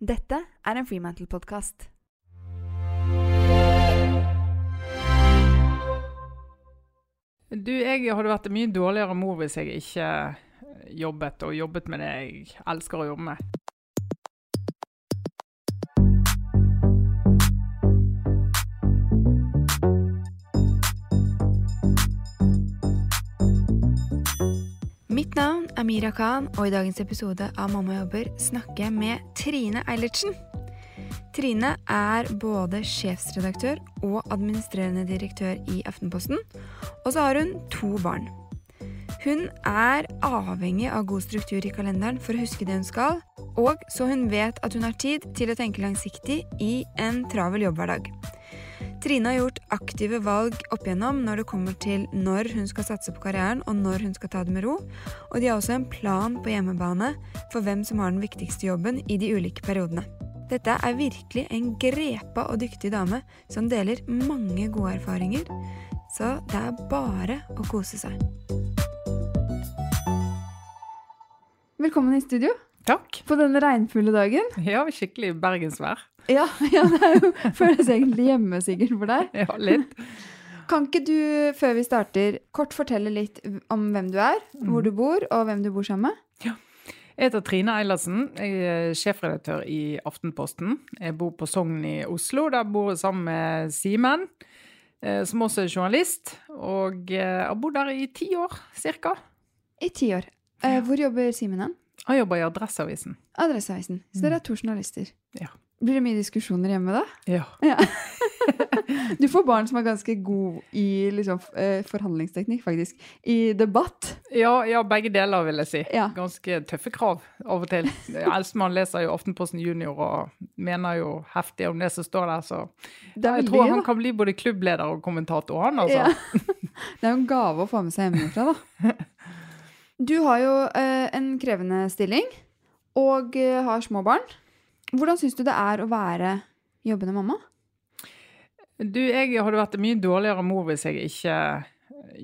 Dette er en Freemantle-podkast. Du, jeg hadde vært en mye dårligere mor hvis jeg ikke jobbet og jobbet med det jeg elsker å jobbe med. Navn er Mira Khan, og i dagens episode av Mamma jobber snakker jeg med Trine Eilertsen. Trine er både sjefsredaktør og administrerende direktør i Aftenposten, og så har hun to barn. Hun er avhengig av god struktur i kalenderen for å huske det hun skal, og så hun vet at hun har tid til å tenke langsiktig i en travel jobbhverdag. Trine har gjort aktive valg opp igjennom når det kommer til når hun skal satse på karrieren og når hun skal ta det med ro, og de har også en plan på hjemmebane for hvem som har den viktigste jobben i de ulike periodene. Dette er virkelig en grepa og dyktig dame som deler mange gode erfaringer, så det er bare å kose seg. Velkommen i studio Takk. på denne regnfulle dagen. Ja, skikkelig bergensvær. Ja, ja det jo, føles egentlig hjemme sikkert for deg. Ja, litt. Kan ikke du, før vi starter, kort fortelle litt om hvem du er, hvor du bor, og hvem du bor sammen med? Ja. Jeg heter Trine Eilertsen. Jeg er sjefredaktør i Aftenposten. Jeg bor på Sogn i Oslo. Der bor jeg sammen med Simen, eh, som også er journalist. Og eh, har bodd der i ti år, cirka. I ti år. Eh, hvor jobber Simen hen? Han jobber i Adresseavisen. Adresseavisen. Så dere er to journalister. Ja. Blir det mye diskusjoner hjemme da? Ja. Ja. Du får barn som er ganske god i liksom, eh, forhandlingsteknikk, faktisk. I debatt. Ja, ja, begge deler, vil jeg si. Ja. Ganske tøffe krav av og til. Eldstemann leser jo Aftenposten Junior og mener jo heftig om det som står der, så jeg tror han kan bli både klubbleder og kommentator, han altså. Det er jo en gave å få med seg hjemmefra, da. Du har jo eh, en krevende stilling og eh, har små barn. Hvordan syns du det er å være jobbende mamma? Du, jeg hadde vært en mye dårligere mor hvis jeg ikke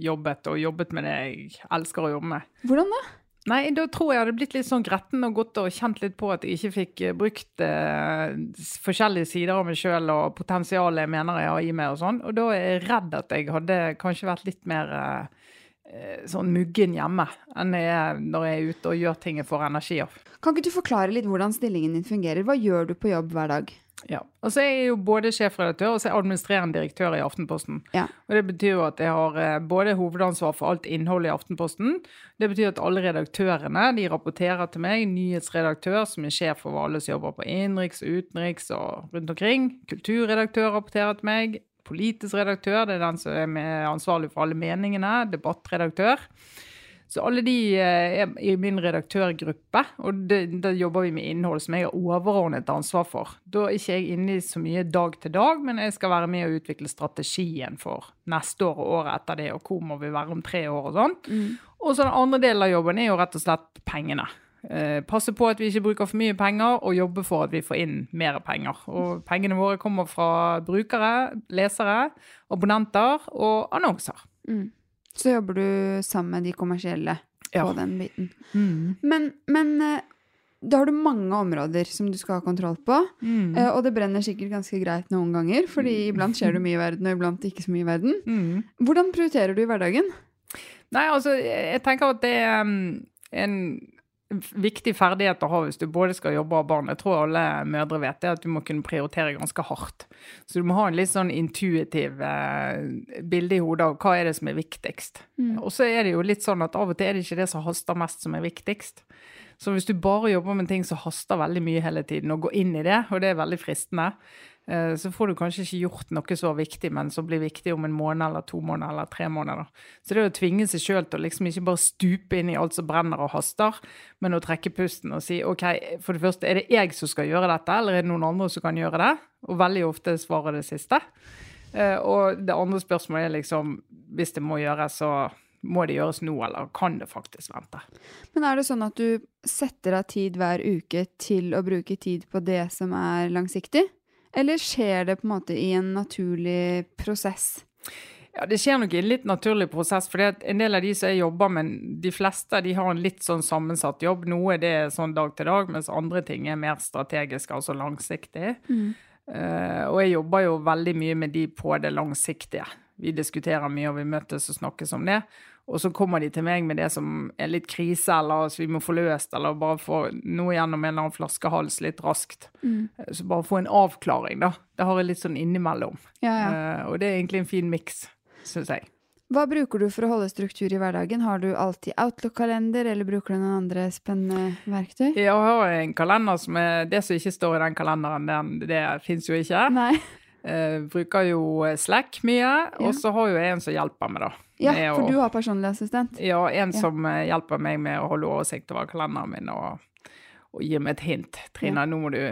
jobbet og jobbet med det jeg elsker å jobbe med. Hvordan da? Nei, da tror jeg jeg hadde blitt litt sånn gretten og gått og kjent litt på at jeg ikke fikk eh, brukt eh, forskjellige sider av meg sjøl og potensialet jeg mener jeg har i meg og sånn. Og da er jeg redd at jeg hadde kanskje vært litt mer eh, eh, sånn muggen hjemme enn jeg når jeg er ute og gjør ting jeg får energi av. Kan ikke du forklare litt hvordan stillingen din fungerer? Hva gjør du på jobb hver dag? Ja, altså Jeg er jo både sjefredaktør og er administrerende direktør i Aftenposten. Ja. Og Det betyr jo at jeg har eh, både hovedansvar for alt innholdet i Aftenposten. Det betyr at alle redaktørene de rapporterer til meg. Nyhetsredaktør, som er sjef for alle som jobber på innenriks og utenriks og rundt omkring. Kulturredaktør rapporterer til meg. Politisk redaktør, det er den som er ansvarlig for alle meningene. Debattredaktør. Så alle de eh, er i min redaktørgruppe, og da jobber vi med innhold som jeg har overordnet ansvar for. Da er ikke jeg inne i så mye dag til dag, men jeg skal være med å utvikle strategien for neste år og året etter det, og hvor må vi være om tre år og sånn. Og så den andre delen av jobben er jo rett og slett pengene. Eh, passe på at vi ikke bruker for mye penger, og jobbe for at vi får inn mer penger. Og pengene våre kommer fra brukere, lesere, abonnenter og annonser. Så jobber du sammen med de kommersielle Ja. på den biten. Men, men eh, da har du mange områder som du skal ha kontroll på. Mm. Og det brenner sikkert ganske greit noen ganger, fordi iblant skjer det mye i verden, og iblant ikke så mye i verden. Mm. Hvordan prioriterer du i hverdagen? Nei, altså, jeg tenker at det er um, en viktig ferdighet å ha hvis du både skal jobbe og ha barn. Jeg tror alle mødre vet det, at du må kunne prioritere ganske hardt. Så du må ha en litt sånn intuitiv eh, bilde i hodet av hva er det som er viktigst. Og så er det jo litt sånn at av og til er det ikke det som haster mest, som er viktigst. Så hvis du bare jobber med ting som haster veldig mye hele tiden, og går inn i det, og det er veldig fristende, så får du kanskje ikke gjort noe så viktig, men som blir viktig om en måned eller to måneder eller tre måneder. Så det er å tvinge seg sjøl til å liksom ikke bare stupe inn i alt som brenner og haster, men å trekke pusten og si OK, for det første, er det jeg som skal gjøre dette, eller er det noen andre som kan gjøre det? Og veldig ofte svarer det siste. Eh, Og det andre spørsmålet er liksom, hvis det må gjøres, så må det gjøres nå, eller kan det faktisk vente? Men er det sånn at du setter av tid hver uke til å bruke tid på det som er langsiktig? Eller skjer det på en måte i en naturlig prosess? Ja, Det skjer nok i en litt naturlig prosess. for En del av de som jeg jobber med, de fleste de har en litt sånn sammensatt jobb. Noe det er sånn dag til dag, mens andre ting er mer strategisk, altså langsiktig. Mm. Uh, og jeg jobber jo veldig mye med de på det langsiktige. Vi diskuterer mye, og vi møtes og snakkes om det. Og så kommer de til meg med det som er litt krise, eller som vi må få løst, eller bare få noe gjennom en eller annen flaskehals litt raskt. Mm. Så bare få en avklaring, da. Det har jeg litt sånn innimellom. Ja, ja. Uh, og det er egentlig en fin miks, syns jeg. Hva bruker du for å holde struktur i hverdagen? Har du alltid Outlook-kalender, eller bruker du noen andre spennende verktøy? Jeg har en kalender som er Det som ikke står i den kalenderen, den, det fins jo ikke. Nei. Uh, bruker jo Slack mye, ja. og så har jo jeg en som hjelper meg, da. Ja, for å, du har personlig assistent? Ja, en ja. som uh, hjelper meg med å holde oversikt over kalenderen min og, og gir meg et hint. Trina, ja. nå må du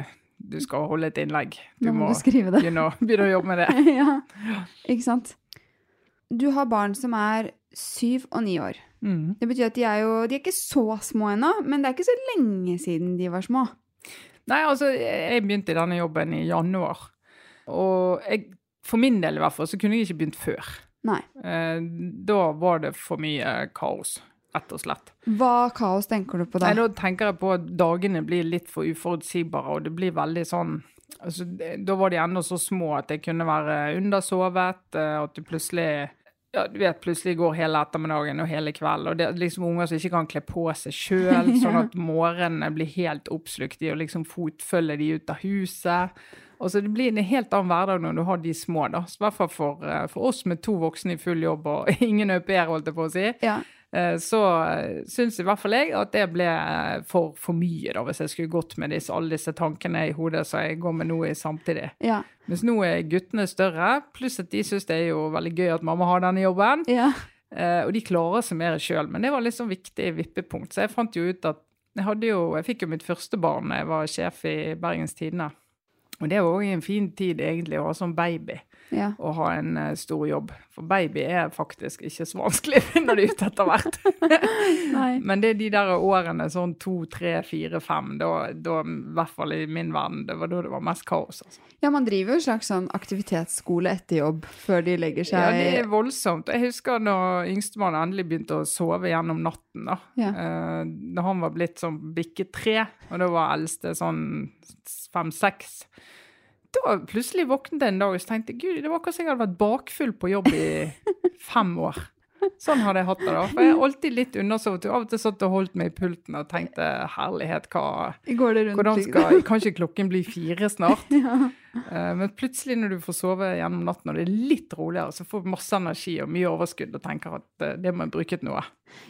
du skal holde et innlegg. Du nå må, du skrive det. Begynne, begynne å jobbe med det. ja, ikke sant. Du har barn som er syv og ni år. Mm. Det betyr at de er jo De er ikke så små ennå, men det er ikke så lenge siden de var små. Nei, altså, jeg begynte i denne jobben i januar. Og jeg, for min del i hvert fall, så kunne jeg ikke begynt før. Nei. Eh, da var det for mye kaos, rett og slett. Hva kaos tenker du på da? Nei, Da tenker jeg på at dagene blir litt for uforutsigbare, og det blir veldig sånn altså, Da var de ennå så små at jeg kunne være undersovet, og at du plutselig ja, du vet, plutselig går hele ettermiddagen og hele kvelden. Og det er liksom unger som ikke kan kle på seg sjøl, sånn at morgenene blir helt oppslukt i å liksom fotfølge de ut av huset. Og så Det blir en helt annen hverdag når du har de små. da. I hvert fall for, eh, for, oss med to voksne i full jobb og ingen au pair, holdt jeg på å si. Ja. Eh, så syns i hvert fall jeg at det ble for, for mye, da, hvis jeg skulle gått med disse, alle disse tankene i hodet som jeg går med nå samtidig. Ja. Mens nå er guttene større, pluss at de syns det er jo veldig gøy at mamma har denne jobben. Ja. Og de klarer seg mer sjøl, men det var litt sånn viktig vippepunkt. Så jeg fant jo ut at jeg, jo, jeg fikk jo mitt første barn da jeg var sjef i Bergens Tidende. Og det var òg en fin tid egentlig å ha sånn baby ja. og ha en uh, stor jobb. For baby er faktisk ikke så vanskelig, finner du ut etter hvert. Men det er de der årene sånn to, tre, fire, fem, da, da i hvert fall i min verden, det var da det var mest kaos. Altså. Ja, man driver jo en slags sånn aktivitetsskole etter jobb før de legger seg. Ja, det er voldsomt. Jeg husker når yngstemann endelig begynte å sove gjennom natten. da. Ja. Uh, da han var blitt sånn bikket tre, og da var eldste sånn fem-seks da plutselig våknet jeg en dag og tenkte gud, det var akkurat som jeg hadde vært bakfull på jobb i fem år. Sånn hadde jeg hatt det. da. For jeg er alltid litt undersovet. Av og til satt og holdt meg i pulten og tenkte herlighet, hva Går det rundt, Hvordan skal Kan ikke klokken bli fire snart? ja. uh, men plutselig når du får sove gjennom natten og det er litt roligere, så får du masse energi og mye overskudd og tenker at uh, det må jeg bruke til noe.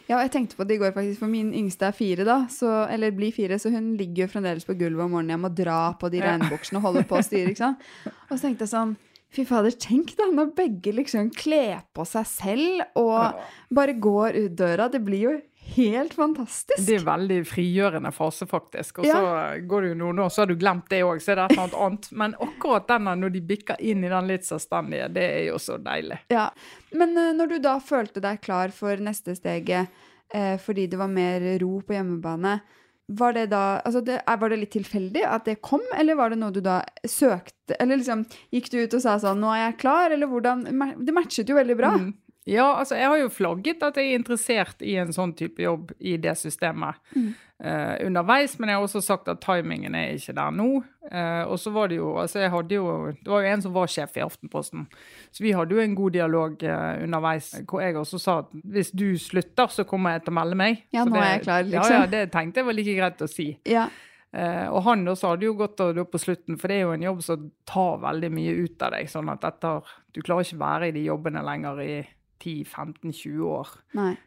Ja, jeg tenkte på det i går, faktisk, for min yngste er fire, da, så, eller blir fire, så hun ligger jo fremdeles på gulvet om morgenen. Jeg må dra på de regnbuksene og holde på å styre, ikke sant. Og så tenkte jeg sånn Fy fader, tenk da, når begge liksom kler på seg selv og bare går ut døra. Det blir jo helt fantastisk. Det er veldig frigjørende fase, faktisk. Og så går det jo noen år, så har du glemt det òg, så er det et eller annet annet. Men akkurat denne, når de bikker inn i den litt selvstendige, det er jo så deilig. Ja, Men uh, når du da følte deg klar for neste steget uh, fordi det var mer ro på hjemmebane, var det da altså det, Var det litt tilfeldig at det kom, eller var det noe du da søkte Eller liksom gikk du ut og sa sånn 'Nå er jeg klar', eller hvordan Det matchet jo veldig bra. Mm. Ja, altså jeg har jo flagget at jeg er interessert i en sånn type jobb i det systemet mm. uh, underveis, men jeg har også sagt at timingen er ikke der nå. Uh, og så var det jo altså jeg hadde jo Det var jo en som var sjef i Aftenposten, så vi hadde jo en god dialog uh, underveis hvor jeg også sa at hvis du slutter, så kommer jeg til å melde meg. Ja, nå det, er jeg klar, liksom. Ja, ja, det tenkte jeg var like greit å si. Ja. Uh, og han også hadde jo gått av på slutten, for det er jo en jobb som tar veldig mye ut av deg. sånn at etter, Du klarer ikke være i de jobbene lenger i 10-15-20 år.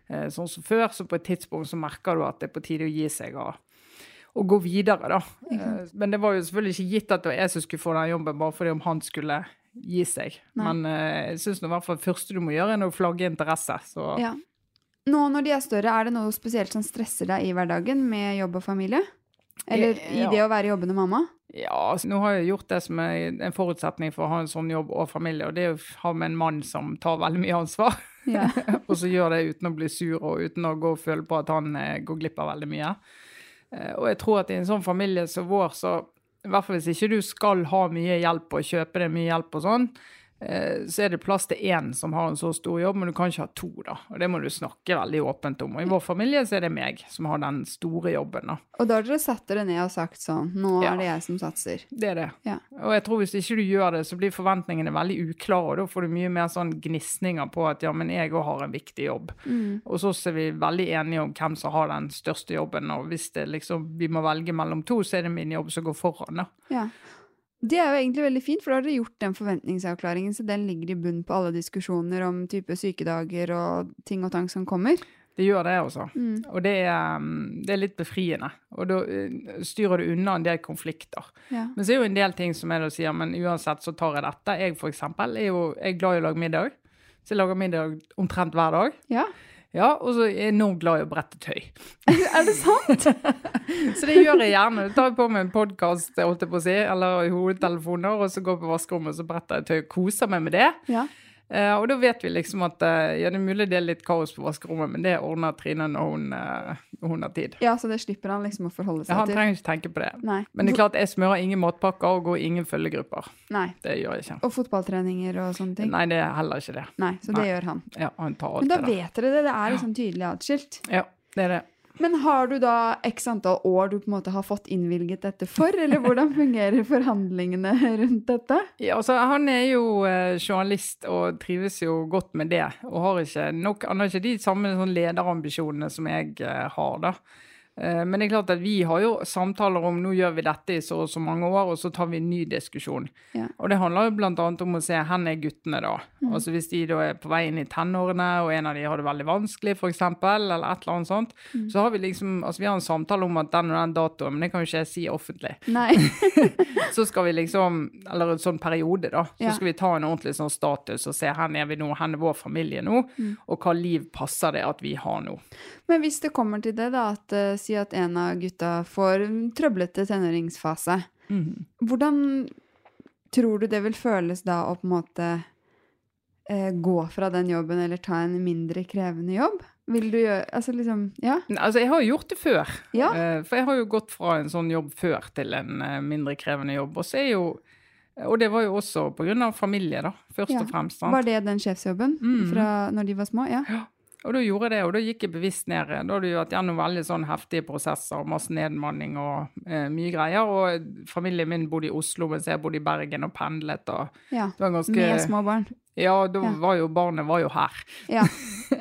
Eh, sånn som før, så på et tidspunkt så merker du at det er på tide å gi seg og, og gå videre, da. Eh, men det var jo selvfølgelig ikke gitt at det var jeg som skulle få den jobben, bare fordi om han skulle gi seg. Nei. Men eh, jeg syns i hvert fall det første du må gjøre, er å flagge interesse. Så. Ja. Nå når de er større, er det noe spesielt som stresser deg i hverdagen med jobb og familie? Eller i det å være jobbende mamma? Ja, altså, nå har jeg gjort det som er en forutsetning for å ha en sånn jobb og familie, og det er å ha med en mann som tar veldig mye ansvar. Ja. og så gjør det uten å bli sur og uten å gå og føle på at han eh, går glipp av veldig mye. Eh, og jeg tror at i en sånn familie som vår, så i hvert fall hvis ikke du skal ha mye hjelp og kjøpe deg mye hjelp og sånn, så er det plass til én som har en så stor jobb, men du kan ikke ha to, da. Og det må du snakke veldig åpent om. Og i vår familie så er det meg som har den store jobben, da. Og da har dere satt dere ned og sagt sånn Nå Ja. er det jeg som satser. Det er det. Ja. Og jeg tror hvis ikke du gjør det, så blir forventningene veldig uklare, og da får du mye mer sånn gnisninger på at ja, men jeg òg har en viktig jobb. Mm. Og så er vi veldig enige om hvem som har den største jobben, og hvis det liksom, vi må velge mellom to, så er det min jobb som går foran, da. Ja. Det er jo egentlig veldig fint, for da har dere gjort den forventningsavklaringen, så den ligger i bunnen på alle diskusjoner om type sykedager og ting og tang som kommer. Det gjør det, altså. Mm. Og det er, um, det er litt befriende. Og da eh, styrer du unna en del konflikter. Ja. Men så er jo en del ting som er å si, men uansett så tar jeg dette. Jeg for eksempel er jo jeg er glad i å lage middag. Så jeg lager middag omtrent hver dag. ja. Ja, og så er jeg enormt glad i å brette tøy. Er det sant? Så det gjør jeg gjerne. Jeg tar på meg en podkast, si, eller hodetelefoner, og så går jeg på vaskerommet og så bretter jeg tøy og koser meg med det. Ja. Eh, og da vet vi liksom at eh, ja, det er mulig det er litt kaos på vaskerommet, men det ordner Trine når hun, eh, hun har tid. ja, så det slipper han liksom å forholde seg til. Ja, han trenger ikke tenke på det. Nei. Men det er klart, jeg smører ingen matpakker og går ingen følgegrupper. Nei. Det gjør jeg ikke. Og fotballtreninger og sånne ting? Nei, det er heller ikke det. Nei, så det Nei. gjør han. Ja, han tar alt Men da det vet dere det, det er liksom tydelig atskilt. Ja, det er det. Men har du da x antall år du på en måte har fått innvilget dette for, eller hvordan fungerer forhandlingene rundt dette? Ja, altså, han er jo eh, journalist og trives jo godt med det. Og har ikke nok, han har ikke de samme sånn, lederambisjonene som jeg eh, har, da. Eh, men det er klart at vi har jo samtaler om nå gjør vi dette i så og så mange år, og så tar vi en ny diskusjon. Ja. Og det handler jo annet om å se hvor er guttene da. Mm. Altså Hvis de da er på vei inn i tenårene, og en av de har det veldig vanskelig, f.eks., eller et eller annet sånt, Mm. så har vi liksom altså vi har en samtale om at den og den datoen, men det kan jo ikke jeg si offentlig. Nei. Så skal vi liksom, eller en sånn periode da, så Ja. skal vi ta en ordentlig sånn status og se hvor er vi nå, hvor er vår familie nå, Mm. og hva liv passer det at vi har nå. Men hvis det kommer til det, da, at eh, si at en av gutta får en trøblete tenåringsfase, hvordan tror du det vil føles da å på en måte eh, gå fra den jobben eller ta en mindre krevende jobb? Vil du gjøre Altså liksom Ja? Altså, jeg har jo gjort det før, Ja. Eh, for jeg har jo gått fra en sånn jobb før til en eh, mindre krevende jobb, og så er jo, og det var jo også av familie da, først Ja. og fremst. sant? Var det den sjefsjobben Mm. fra når de var små? Ja. Ja. Og da gjorde jeg det, og da gikk jeg bevisst ned. Da hadde jeg vært gjennom veldig sånn heftige prosesser, masse nedmanning og eh, mye greier. Og familien min bodde i Oslo, mens jeg bodde i Bergen og pendlet. Og ja. det var ganske Med små barn. Ja, da Ja. var jo barnet var jo her Ja.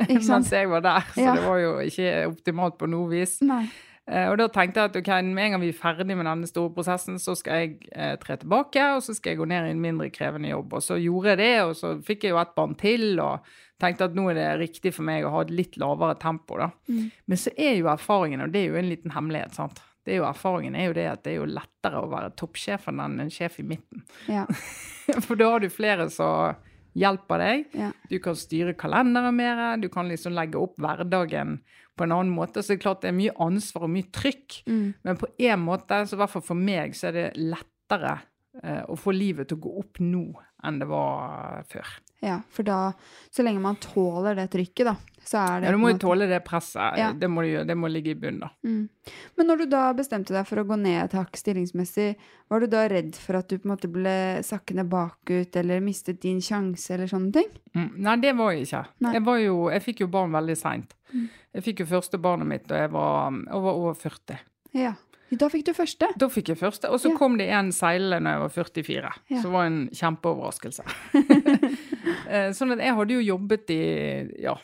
Ikke sant? mens jeg var der, så Ja. det var jo ikke optimalt på noe vis. Nei. Eh, og da tenkte jeg at ok, med en gang vi er ferdig med denne store prosessen, så skal jeg eh, tre tilbake, og så skal jeg gå ned i en mindre krevende jobb. Og så gjorde jeg det, og så fikk jeg jo et barn til, og tenkte at nå er det riktig for meg å ha et litt lavere tempo, da. Mm. Men så er jo erfaringen, og det er jo en liten hemmelighet, sant. Det er jo Erfaringen er jo det at det er jo lettere å være toppsjef enn en sjef i midten. Ja. For da har du flere som hjelper deg. Ja. Du kan styre kalenderen mer, du kan liksom legge opp hverdagen på en annen måte. Så det er klart det er mye ansvar og mye trykk, Mm. men på en måte, så i hvert fall for meg, så er det lettere eh, å få livet til å gå opp nå enn det var før. Ja. For da, så lenge man tåler det trykket, da, så er det Ja, du må jo tåle det presset. Ja. Det, må du, gjøre, det må ligge i bunnen, da. Mm. Men når du da bestemte deg for å gå ned et hakk stillingsmessig, var du da redd for at du på en måte ble sakkende bakut eller mistet din sjanse eller sånne ting? Mm. Nei, det var jeg ikke. Nei. Jeg, var jo, jeg fikk jo barn veldig seint. Mm. Jeg fikk jo første barnet mitt da jeg var, jeg var over 40. Ja. Da fikk du første. Da fikk jeg første, og så Ja. kom det en seilende når jeg var 44. Ja. Som var en kjempeoverraskelse. Eh, sånn at jeg hadde jo jobbet i ja,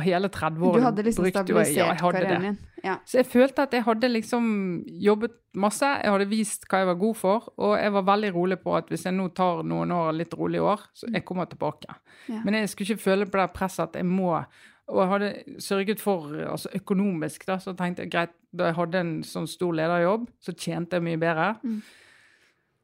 hele 30 år. Du hadde liksom jo jeg- ja, jeg stabilisert hadde karrieren din. Ja. Så jeg følte at jeg hadde liksom jobbet masse, jeg hadde vist hva jeg var god for, og jeg var veldig rolig på at hvis jeg nå tar noen år litt rolig i år, så jeg kommer tilbake. Ja. Men jeg skulle ikke føle på det presset at jeg må og jeg hadde sørget for, altså økonomisk, da, så tenkte jeg greit, da jeg hadde en sånn stor lederjobb, så tjente jeg mye bedre. Mm.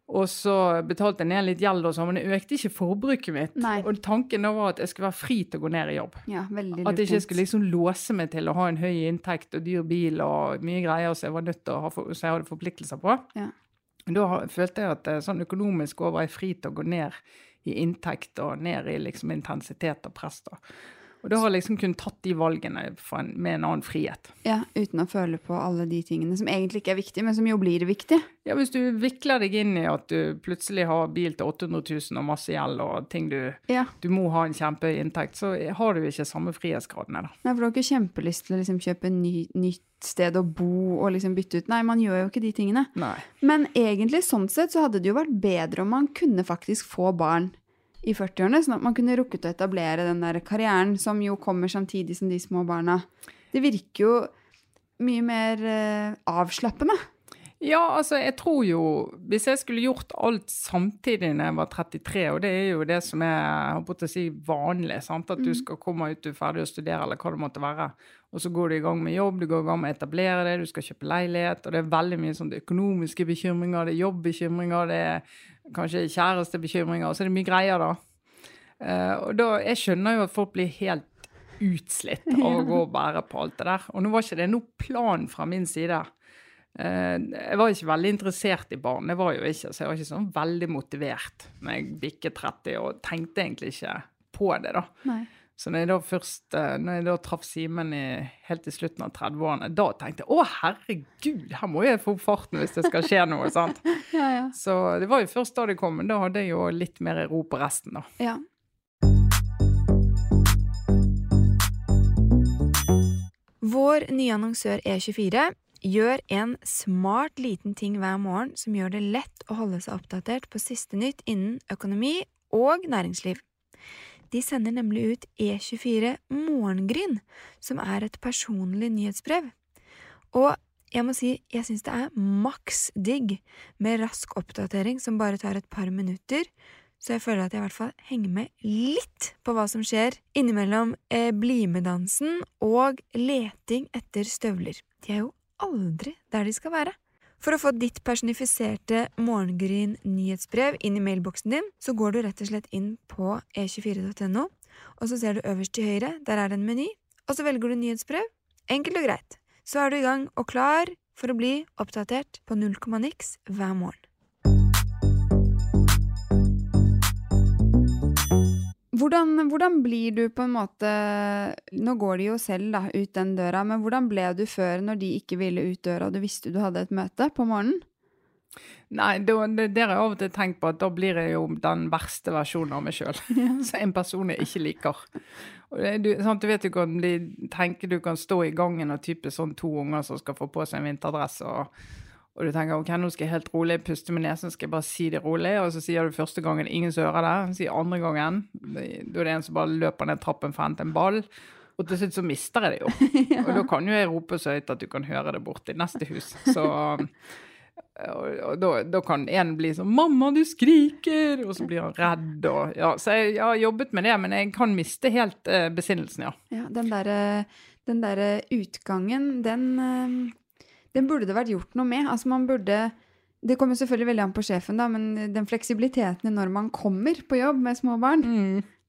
Og så betalte jeg ned litt gjeld og så, men det økte ikke forbruket mitt. Nei. Og tanken da var at jeg skulle være fri til å gå ned i jobb. ja, At jeg ikke skulle liksom låse meg til å ha en høy inntekt og dyr bil og mye greier som jeg var nødt til å ha for, så jeg hadde forpliktelser på. Ja. Da følte jeg at eh, sånn økonomisk også var jeg fri til å gå ned i inntekt og ned i liksom intensitet og press. da. Og da har jeg liksom kunnet tatt de valgene en, med en annen frihet. Ja, Uten å føle på alle de tingene som egentlig ikke er viktige, men som jo blir viktige. Ja, Hvis du vikler deg inn i at du plutselig har bil til 800 000 og masse gjeld og ting du, Ja, du må ha en kjempeinntekt, så har du ikke samme frihetsgradene, da. Nei, for du har ikke kjempelyst til å liksom kjøpe ny, nytt sted å bo og liksom bytte ut. Nei, man gjør jo ikke de tingene. Nei. Men egentlig, sånn sett, så hadde det jo vært bedre om man kunne faktisk få barn i 40-årene, sånn at man kunne rukket å etablere den der karrieren som jo kommer samtidig som de små barna. Det virker jo mye mer eh, avslappende. Ja, altså, jeg tror jo Hvis jeg skulle gjort alt samtidig når jeg var 33, og det er jo det som er jeg har å si, vanlig, sant? at du skal komme ut, du er ferdig å studere, eller hva det måtte være, og så går du i gang med jobb, du går i gang med å etablere det, du skal kjøpe leilighet, og det er veldig mye sånn økonomiske bekymringer, det er jobbbekymringer, det er kanskje kjærestebekymringer, og så er det mye greier, da. Uh, og da, Jeg skjønner jo at folk blir helt utslitt av å gå og bære på alt det der. Og nå var ikke det noe plan fra min side. Eh, jeg var ikke veldig interessert i barn, det var jo ikke, så jeg var ikke sånn veldig motivert når jeg bikket 30 og tenkte egentlig ikke på det, da. Nei. Så når jeg da først eh, når jeg da traff Simen helt i slutten av 30-årene, da tenkte jeg å herregud, her må jeg få opp farten hvis det skal skje noe. sant? Ja, ja. Så det var jo først da det kom, men da hadde jeg jo litt mer ro på resten, da. ja. Vår nye annonsør E24 gjør en smart liten ting hver morgen som gjør det lett å holde seg oppdatert på siste nytt innen økonomi og næringsliv. De sender nemlig ut E24 Morgengryn, som er et personlig nyhetsbrev. Og jeg må si, jeg syns det er maks digg med rask oppdatering som bare tar et par minutter, så jeg føler at jeg i hvert fall henger med litt på hva som skjer innimellom eh, BlimE-dansen og leting etter støvler. De er jo aldri der de skal være. For å få ditt personifiserte Morgengryn nyhetsbrev inn i mailboksen din, så går du rett og slett inn på e24.no, og så ser du øverst til høyre, der er det en meny, og så velger du nyhetsbrev. Enkelt og greit. Så er du i gang og klar for å bli oppdatert på null komma niks hver morgen. Hvordan, hvordan blir du på en måte Nå går de jo selv da, ut den døra, men hvordan ble du før når de ikke ville ut døra og du visste du hadde et møte på morgenen? Nei, det, det, det har jeg av og til tenkt på at da blir jeg jo den verste versjonen av meg sjøl. Så en person jeg ikke liker. Du, sant, du vet du kan bli, tenke du kan stå i gangen og type sånn to unger som skal få på seg en vinterdress, og, og du tenker ok, nå skal jeg helt rolig puste med nesen, skal jeg bare si det rolig, og så sier du første gangen ingen som hører det, sier andre gangen, da er det en som bare løper ned trappen for å hente en ball. Og til slutt så mister jeg det jo. Og da kan jo jeg rope så høyt at du kan høre det borti neste hus. Så og, da, da kan en bli sånn 'Mamma, du skriker!' Og så blir han redd. Og, ja, så jeg, jeg har jobbet med det, men jeg kan miste helt eh, besinnelsen, ja. Ja, den derre der utgangen, den, eh, den burde det vært gjort noe med. Altså man burde Det kommer selvfølgelig veldig an på sjefen, da, men den fleksibiliteten når man kommer på jobb med små barn,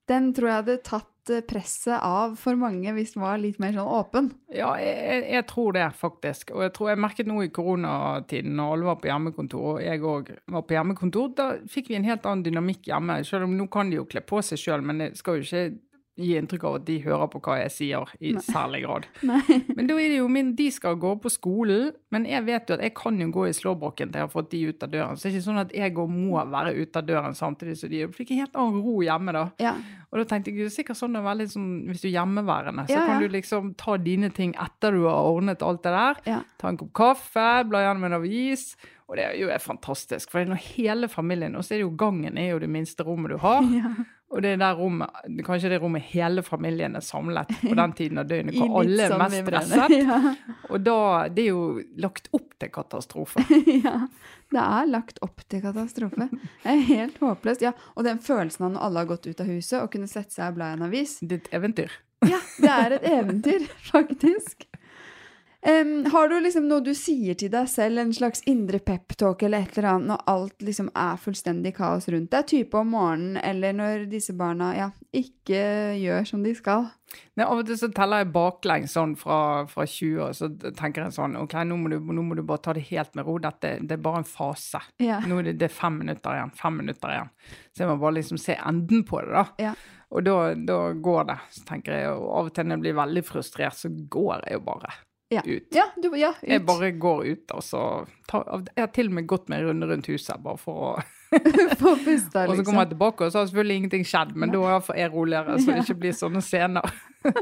den tror jeg hadde tatt eh, presset av for mange hvis den var litt mer sånn åpen. Ja, jeg, jeg, jeg tror det, faktisk. Og jeg tror jeg merket nå i koronatiden, når alle var på hjemmekontor, og jeg òg var på hjemmekontor, da fikk vi en helt annen dynamikk hjemme. Selv om nå kan de jo kle på seg sjøl, men det skal jo ikke gi inntrykk av at de hører på hva jeg sier, i særlig grad. Nei. Men da er det jo min, de skal gå på skolen, men jeg vet jo at jeg kan jo gå i slåbroken til jeg har fått de ut av døren. Så det er ikke sånn at jeg går må være ute av døren samtidig som de. er fikk en helt annen ro hjemme da. Ja. Og da tenkte jeg, det er sikkert sånn det er veldig sånn, hvis du er hjemmeværende, så Ja, ja. kan du liksom ta dine ting etter du har ordnet alt det der. Ja. Ta en kopp kaffe, bla gjennom en avis. Og det er jo fantastisk, for det når hele familien, og så er det jo gangen er jo det minste rommet du har. Og det er der rommet, kanskje det rommet hele familien er samlet på den tiden av døgnet, hvor alle er sånn mest stresset. stresset. Og da, det er jo lagt opp til katastrofe. ja, det er lagt opp til katastrofe. Det er helt håpløst. Ja, og den følelsen av når alle har gått ut av huset og kunne sette seg og bla i en avis. Det er et eventyr. Ja, det er et eventyr, faktisk. Em, har du liksom noe du sier til deg selv, en slags indre peptalk eller et eller annet, når alt liksom er fullstendig kaos rundt deg? Type om morgenen, eller når disse barna ja, ikke gjør som de skal? Nei, av og til så teller jeg baklengs sånn fra, fra 20, og så tenker jeg sånn OK, nå må, du, nå må du bare ta det helt med ro. Dette det er bare en fase. Ja. Nå er det, det er fem minutter igjen. Fem minutter igjen. Så jeg må bare liksom se enden på det, da. Ja. Og da, da går det. Så tenker jeg, og Av og til når jeg blir veldig frustrert, så går jeg jo bare Ja. ut. Ja, du, ja, ut. Jeg bare går ut, og så tar, Jeg har til og med gått meg en runde rundt huset bare for å Få liksom. Og så kommer liksom. jeg tilbake, og så har selvfølgelig ingenting skjedd, men da er jeg roligere, så det ikke blir sånne scener.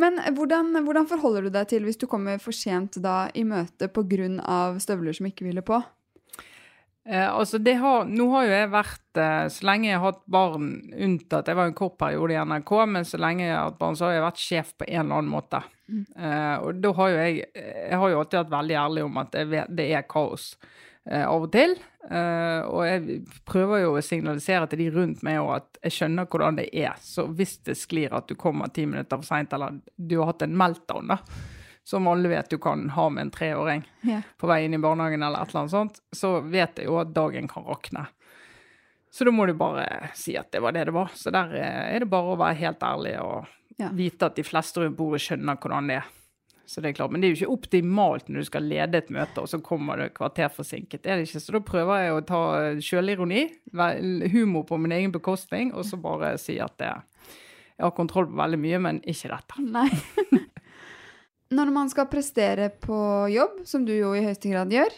Men hvordan, hvordan forholder du deg til hvis du kommer for sent da i møte pga. støvler som ikke hviler på? Eh, altså det har, nå har jo jeg vært, eh, så lenge jeg har hatt barn, unntatt Jeg var en kort periode i NRK, men så lenge jeg har hatt barn, så har jeg vært sjef på en eller annen måte. Eh, og da har jo jeg Jeg har jo alltid vært veldig ærlig om at vet, det er kaos uh, av og til. Uh, og jeg prøver jo å signalisere til de rundt meg at jeg skjønner hvordan det er. Så hvis det sklir at du kommer ti minutter for seint, eller du har hatt en meltdown, da, som alle vet du kan ha med en treåring yeah. på vei inn i barnehagen eller et eller annet sånt, så vet jeg jo at dagen kan rakne. Så da må du bare si at det var det det var. Så der eh, er det bare å være helt ærlig og Ja. vite at de fleste rundt bordet skjønner hvordan det er. Så det er klart, Men det er jo ikke optimalt når du skal lede et møte, og så kommer du kvarter forsinket. Er det ikke. Så da prøver jeg å ta sjølironi, humor på min egen bekostning, og så bare si at det, jeg har kontroll på veldig mye, men ikke dette. Nei. Når man skal prestere på jobb, som du jo i høyeste grad gjør,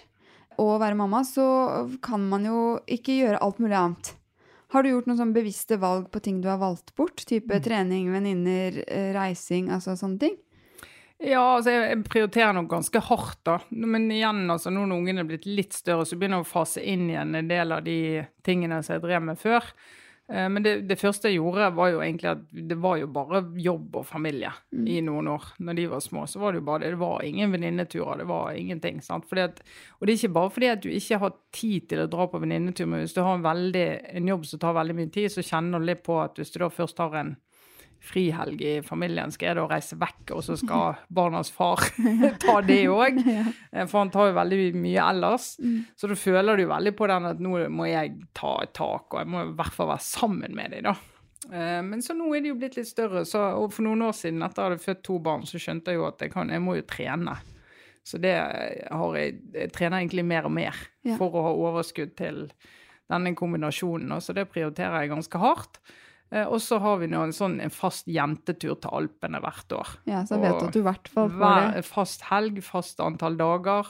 og være mamma, så kan man jo ikke gjøre alt mulig annet. Har du gjort noen sånn bevisste valg på ting du har valgt bort? Type trening, venninner, eh, reising, altså sånne ting? Ja, altså jeg prioriterer nok ganske hardt, da. Men igjen, altså, nå når ungene er blitt litt større, så begynner jeg å fase inn igjen en del av de tingene som jeg drev med før. Eh, Men det, det første jeg gjorde, var jo egentlig at det var jo bare jobb og familie i noen år. Når de var små, så var det jo bare det. Det var ingen venninneturer, det var ingenting. sant? At, og det er ikke bare fordi at du ikke har tid til å dra på venninnetur, men hvis du har en, veldig, en jobb som tar veldig mye tid, så kjenner du litt på at hvis du da først har en frihelg i familien, skal jeg da reise vekk, og så skal barnas far ta det òg. For han tar jo veldig mye ellers. Så da føler du veldig på den at nå må jeg ta et tak, og jeg må i hvert fall være sammen med dem, da. Eh, Men så nå er de jo blitt litt større, så, og for noen år siden, etter at jeg hadde født to barn, så skjønte jeg jo at jeg, kan, jeg må jo trene. Så det har jeg, jeg trener egentlig mer og mer for å ha overskudd til denne kombinasjonen. Så det prioriterer jeg ganske hardt. Eh, Og så har vi en sånn en fast jentetur til Alpene hvert år. Ja, så jeg vet Og at du i hvert fall får det. fast helg, fast antall dager,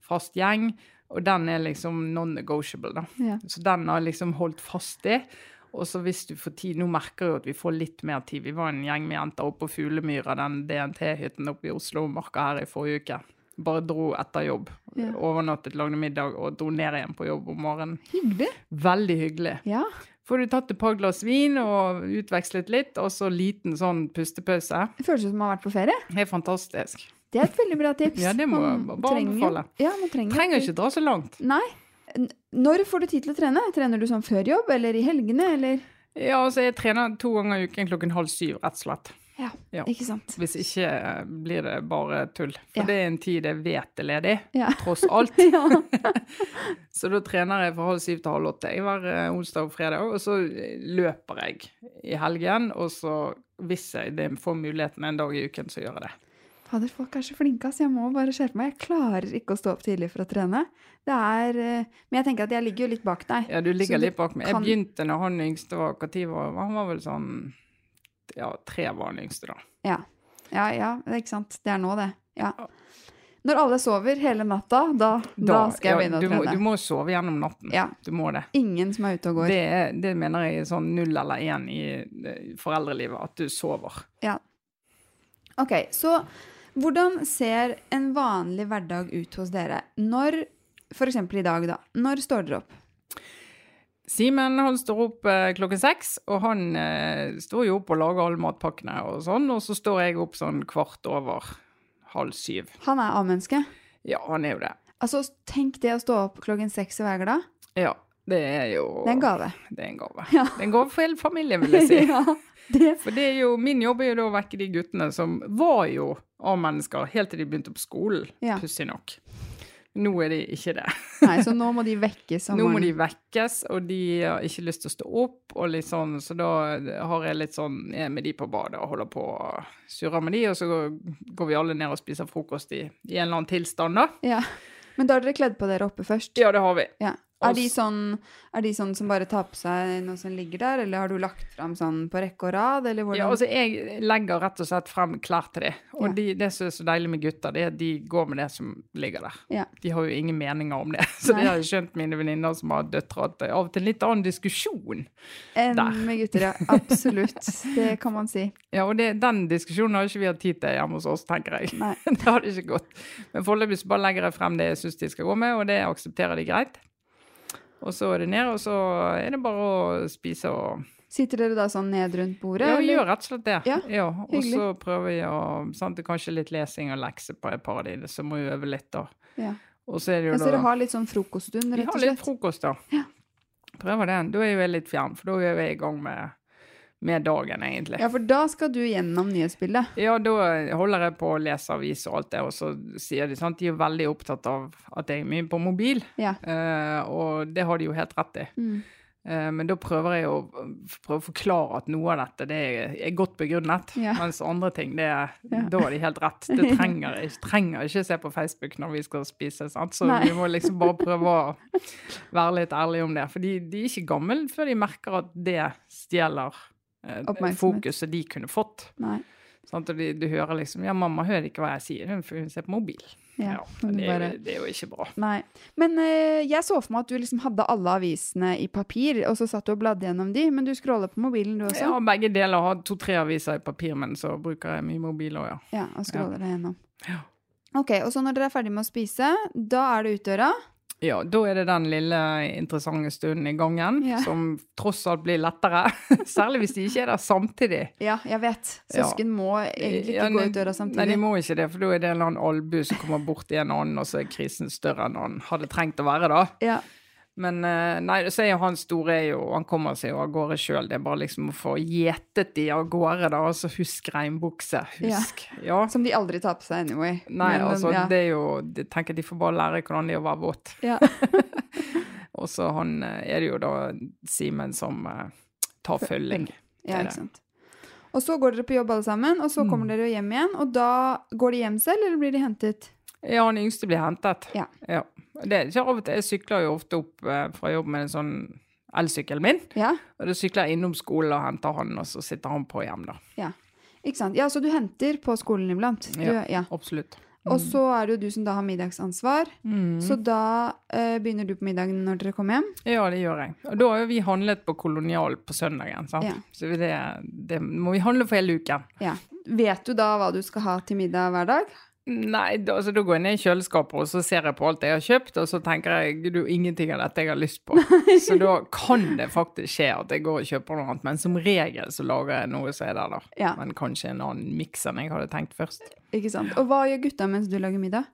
fast gjeng. Og den er liksom non-negotiable, da. Ja. Så den har jeg liksom holdt fast i. Og så hvis du får tid Nå merker jeg jo at vi får litt mer tid. Vi var en gjeng med jenter oppe på Fuglemyra, den DNT-hytten oppe i Oslo-marka her i forrige uke. Bare dro etter jobb. Ja. Overnattet, lagde middag og dro ned igjen på jobb om morgenen. Hyggelig. Veldig hyggelig. Ja. Får du tatt et par glass vin og utvekslet litt, og så liten sånn pustepause. Det føles som man har vært på ferie. Det er fantastisk. Det er et veldig bra tips. Ja, det må Man jeg bare anbefale. Ja, man trenger, Trenger ikke dra så langt. Nei. Når får du tid til å trene? Trener du sånn før jobb, eller i helgene, eller? Ja, altså jeg trener to ganger i uken klokken halv syv, rett og slett. Ja, Ja. ikke sant. Hvis ikke eh, blir det bare tull. For Ja. det er en tid jeg vet er ledig, Ja. tross alt. Så da trener jeg fra halv syv til halv åtte jeg hver eh, onsdag og fredag. Og så løper jeg i helgen, og så hvis jeg får muligheten en dag i uken, så gjør jeg det. Fader, folk er så flinke, så Jeg må bare skjerpe meg. Jeg klarer ikke å stå opp tidlig for å trene. Det er eh, Men jeg tenker at jeg ligger jo litt bak deg. Ja, du ligger litt bak meg. Jeg begynte når han yngste var Når var Han var vel sånn Ja, tre var den yngste, da. Ja. ja, ja, ikke sant. Det er nå, det. Ja. Når alle sover hele natta, da, da, skal jeg begynne å trene. må, du må sove gjennom natten. Ja. Du må det. Ingen som er ute og går. Det, er, det mener jeg er sånn null eller én i eh, foreldrelivet, at du sover. Ja. Ok, så hvordan ser en vanlig hverdag ut hos dere? Når, eksempel i dag da, når står dere opp? Simen han står opp eh, klokken seks, og han eh, står jo opp og lager alle matpakkene og sånn, og så står jeg opp sånn kvart over halv syv. Han er A-menneske. Ja, han er jo det. Altså, tenk det å stå opp klokken seks hver dag. Ja. Det er jo Det er en gave. Det er en gave. Ja. Det er en gave for hele familien, vil jeg si. ja, det. For det er jo, min jobb er jo da å vekke de guttene som var jo A-mennesker helt til de begynte på skolen, Ja. pussig nok. Nå er de ikke det. Nei, så nå må de vekkes Nå må de vekkes, og de har ikke lyst til å stå opp, og litt sånn, så da har jeg litt sånn jeg er med de på badet og holder på og surrer med de, og så går, går vi alle ned og spiser frokost i, i en eller annen tilstand, da. Ja. Men da har dere kledd på dere oppe først? Ja, det har vi. Ja. Er de, sånn, er de sånn som bare tar på seg noe som ligger der, eller har du lagt fram sånn på rekke og rad? Ja, altså jeg legger rett og slett frem klær til dem. Og Ja. de, det som er så deilig med gutter, det er at de går med det som ligger der. Ja. De har jo ingen meninger om det. Så Nei. det har jeg skjønt mine venninner som har døtre, at det er av og til en litt annen diskusjon. Enn der. med gutter, ja. Absolutt. Det kan man si. Ja, og det, den diskusjonen har ikke vi hatt tid til hjemme hos oss, tenker jeg. Nei. det hadde ikke gått. Men foreløpig bare legger jeg frem det jeg syns de skal gå med, og det aksepterer de greit. Og så er det ned, og så er det bare å spise og Sitter dere da sånn ned rundt bordet? Ja, vi gjør rett og slett det. Ja, og så prøver vi å sant, Kanskje litt lesing og lekser på et par av de, så må vi øve litt, da. Ja. Og så er det jo Ja, så dere har litt sånn frokoststund, Vi har litt frokost, da. Ja. Prøver det. Da er jo jeg litt fjern, for da er vi i gang med, med dagen, egentlig. Ja, for da skal du gjennom nyhetsbildet. Ja, da holder jeg på å lese avis og alt det, og så sier de sant, de er veldig opptatt av at jeg er mye på mobil, Ja. uh, og det har de jo helt rett i. Mm. Eh, men da prøver jeg å prøver å forklare at noe av dette det er, er godt begrunnet, Ja. mens andre ting, det, Ja. da har de helt rett. Det trenger jeg trenger ikke se på Facebook når vi skal spise, sant? så Nei. vi må liksom bare prøve å være litt ærlige om det. For de, de er ikke gamle før de merker at det stjeler. Fokuset de kunne fått. Nei. Sånn, de, du hører liksom Ja, mamma hører ikke hva jeg sier, hun hun ser på mobil. Ja. Ja, det, er jo, det er jo ikke bra. Nei. Men uh, jeg så for meg at du liksom hadde alle avisene i papir, og så satt du og bladde gjennom de, men du scroller på mobilen du også? Ja, begge deler har to-tre aviser i papir, men så bruker jeg mye mobil òg, ja. Ja, og scroller deg gjennom. Ja. Ok, og så når dere er ferdig med å spise, da er det ut døra? Ja, da er det den lille interessante stunden i gangen, Ja. som tross alt blir lettere. Særlig hvis de ikke er der samtidig. Ja, jeg vet. Søsken må egentlig Ja, ikke gå ut døra Nei, samtidig. de må ikke det, for da er det en eller annen albu som kommer borti en annen, og så er krisen større enn han hadde trengt å være, da. Ja, Men eh, nei, så er jo han store er jo Han kommer seg jo av gårde sjøl. Det er bare liksom å få gjetet de av gårde, da. Altså husk regnbukse. Husk. Ja. Som de aldri tar på seg anyway. Nei, Men, altså, ja. det er jo Jeg tenker de får bare lære hvordan det er å være våt. Ja. Og så han eh, er det jo da Simen som eh, tar følging. ja, ikke sant. Og så går dere på jobb alle sammen, og så Mm. kommer dere jo hjem igjen. Og da går de hjem selv, eller blir de hentet? Ja, han yngste blir hentet. Ja. Ja. Det er ikke av og til, Jeg sykler jo ofte opp eh, fra jobb med en sånn elsykkelen min. Ja, Og da sykler jeg innom skolen og henter han, og så sitter han på hjem, da. Ja. ikke sant. Ja, så du henter på skolen iblant? Du, Ja. ja. Absolutt. Og så er det jo du som da har middagsansvar. Mm. Så da eh, begynner du på middagen når dere kommer hjem? Ja, det gjør jeg. Og da har vi handlet på Kolonial på søndagen, sant. Ja. Så det, det må vi handle for hele uken. Ja. Vet du da hva du skal ha til middag hver dag? Nei, da, altså, da går jeg ned i kjøleskapet og så ser jeg på alt jeg har kjøpt, og så tenker jeg er ingenting av dette jeg har lyst på. Så da kan det faktisk skje at jeg går og kjøper noe annet, men som regel så lager jeg noe som er der, da. Ja, Men kanskje en annen miks enn jeg hadde tenkt først. ikke sant. Og hva gjør gutta mens du lager middag?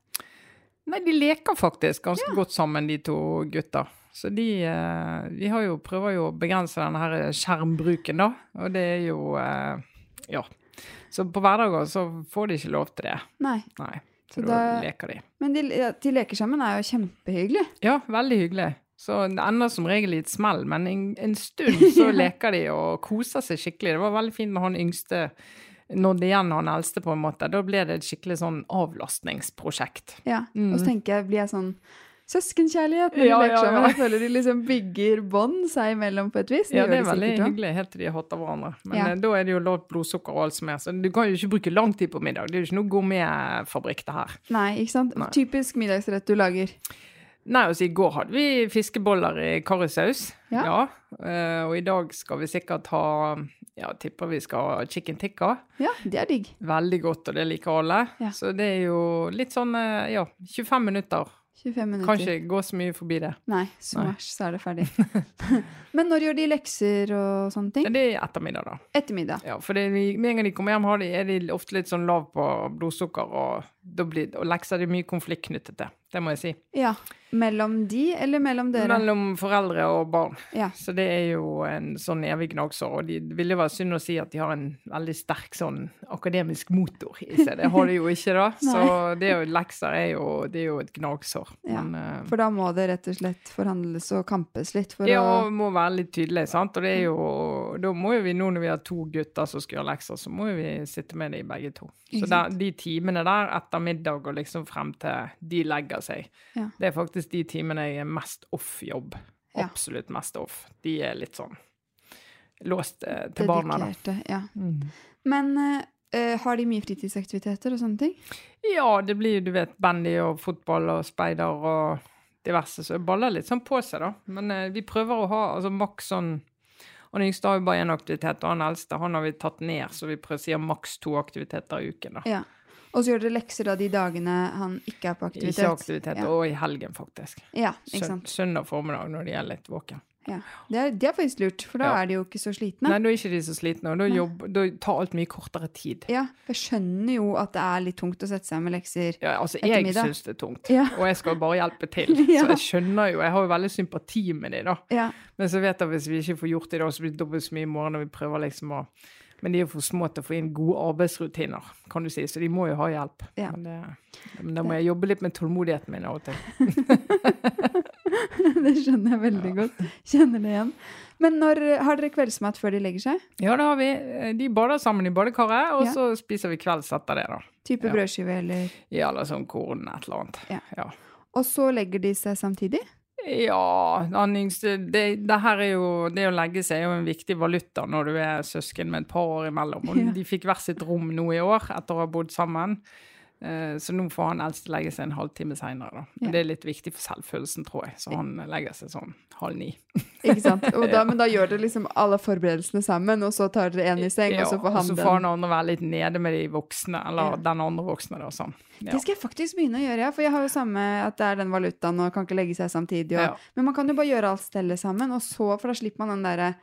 Nei, de leker faktisk ganske godt sammen, de to gutta. Så de, eh, har jo, prøver jo å begrense denne her skjermbruken, da. Og det er jo eh, Ja. Så på hverdager så får de ikke lov til det. Nei. Nei. Så Så da leker de. Men de, ja, de leker sammen er jo kjempehyggelig. Ja, veldig hyggelig. Så det ender som regel i et smell, men en, en stund så leker de og koser seg skikkelig. Det var veldig fint når han yngste nådde igjen han eldste, på en måte. Da ble det et skikkelig sånn avlastningsprosjekt. Ja. Mm. Og så tenker jeg, blir jeg sånn Søskenkjærlighet når de Ja, leker ja, sammen. ja. Jeg føler de liksom bygger bånd seg imellom på et vis. Ja, det er veldig sikkert hyggelig helt til de har hatt hverandre. Men eh, da er det jo lavt blodsukker og alt som er, så du kan jo ikke bruke lang tid på middag. Det er jo ikke noe gourmetfabrikk, det her. Nei, ikke sant? Nei. Typisk middagsrett du lager. Nei, altså i går hadde vi fiskeboller i karrisaus. Ja. Uh, og i dag skal vi sikkert ha Ja, tipper vi skal ha chicken tikka. Ja, det er digg. Veldig godt, og det liker alle. Så det er jo litt sånn, eh, ja, 25 minutter. 25 minutter. Kan ikke gå så mye forbi det. Nei, smash, så er det ferdig. Men når gjør de lekser og sånne ting? Det er ettermiddag, da. Ettermiddag. Ja, for med en gang de kommer hjem, er de ofte litt sånn lav på blodsukker og blir, og lekser det er mye konflikt knyttet til. Det må jeg si. Ja. Mellom de, eller mellom dere? Mellom foreldre og barn. Ja. Så det er jo en sånn evig gnagsår. Og det ville være synd å si at de har en veldig sterk sånn akademisk motor i seg. Det har de jo ikke, da. Så det er jo, lekser er jo, det er jo et gnagsår. Ja, Men, eh, For da må det rett og slett forhandles og kampes litt for ja, å må være litt tydelig, sant. Og det er jo Da må jo vi, nå når vi har to gutter som skal gjøre lekser, så må jo vi sitte med dem begge to. Så der, de timene der etter middag og liksom frem til de legger seg, Ja. det er faktisk de timene jeg er mest off-jobb. Ja. Absolutt mest off. De er litt sånn låst eh, til barna, da. dedikerte. Ja. Mm. Men eh, eh, har de mye fritidsaktiviteter og sånne ting? Ja, det blir jo, du vet, bandy og fotball og speider og diverse, så det baller litt sånn på seg, da. Men eh, vi prøver å ha altså maks sånn Han yngste har jo bare én aktivitet, og han eldste han har vi tatt ned, så vi prøver å si maks to aktiviteter i uken, da. Ja. Og så gjør dere lekser da de dagene han ikke er på aktivitet? Ikke aktivitet, Ja. og i helgen, faktisk. Ja, ikke sant. søndag formiddag når de er litt våken. Ja. Det, er, det er faktisk lurt, for da Ja. er de jo ikke så slitne. Nei, da er ikke de så slitne, og da, jobber, da tar alt mye kortere tid. Ja, jeg skjønner jo at det er litt tungt å sette seg med lekser. Ja, altså, jeg Ettermiddag. syns det er tungt, Ja. og jeg skal bare hjelpe til. Så jeg skjønner jo, jeg har jo veldig sympati med de, da. Ja, Men så vet jeg at hvis vi ikke får gjort det i dag, så blir det dobbelt så mye i morgen når vi prøver liksom å Men de er jo for små til å få inn gode arbeidsrutiner, kan du si, så de må jo ha hjelp. Ja. Men, det, men da må jeg jobbe litt med tålmodigheten min av og til. det skjønner jeg veldig godt. Kjenner det igjen. Men når, har dere kveldsmat før de legger seg? Ja, det har vi. De bader sammen i badekaret, og Ja. så spiser vi kvelds etter det, da. Type Ja. brødskive eller Ja, eller sånn korn, et eller annet. Ja. ja. Og så legger de seg samtidig? Ja, yngste det, det her er jo Det å legge seg er jo en viktig valuta når du er søsken med et par år imellom. Og de fikk hver sitt rom nå i år etter å ha bodd sammen. Eh, Så nå får han eldste legge seg en halvtime seinere, Ja. det er litt viktig for selvfølelsen, tror jeg. Så han legger seg sånn halv ni. Ikke sant? Da, men da gjør dere liksom alle forberedelsene sammen, og så tar dere en i seng, og så får han den. og så får han andre være litt nede med de voksne, eller Ja. den andre voksne, da. Sånn. Ja. Det skal jeg faktisk begynne å gjøre, ja. For jeg har jo samme at det er den valutaen og kan ikke legge seg samtidig. Og, Ja. Men man kan jo bare gjøre alt stellet sammen, og så, for da slipper man den derre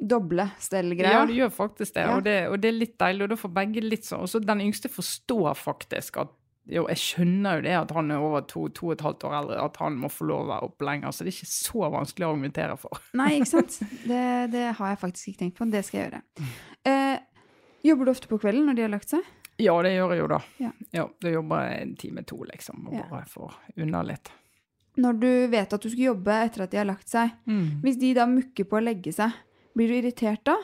doble Ja, du det gjør faktisk det, Ja. og det, og det er litt deilig. Og da får begge litt sånn Og så den yngste forstår faktisk at jo, jeg skjønner jo det at han er over to, to og et halvt år eldre, at han må få lov å være oppe lenger. Så det er ikke så vanskelig å argumentere for. Nei, ikke sant? Det, det har jeg faktisk ikke tenkt på. Det skal jeg gjøre. Mm. Eh, jobber du ofte på kvelden når de har lagt seg? Ja, det gjør jeg jo da. Ja. Ja, Da jobber jeg en time to, liksom, og bare får unna litt. Når du vet at du skal jobbe etter at de har lagt seg, hvis de da mukker på å legge seg, blir du irritert da?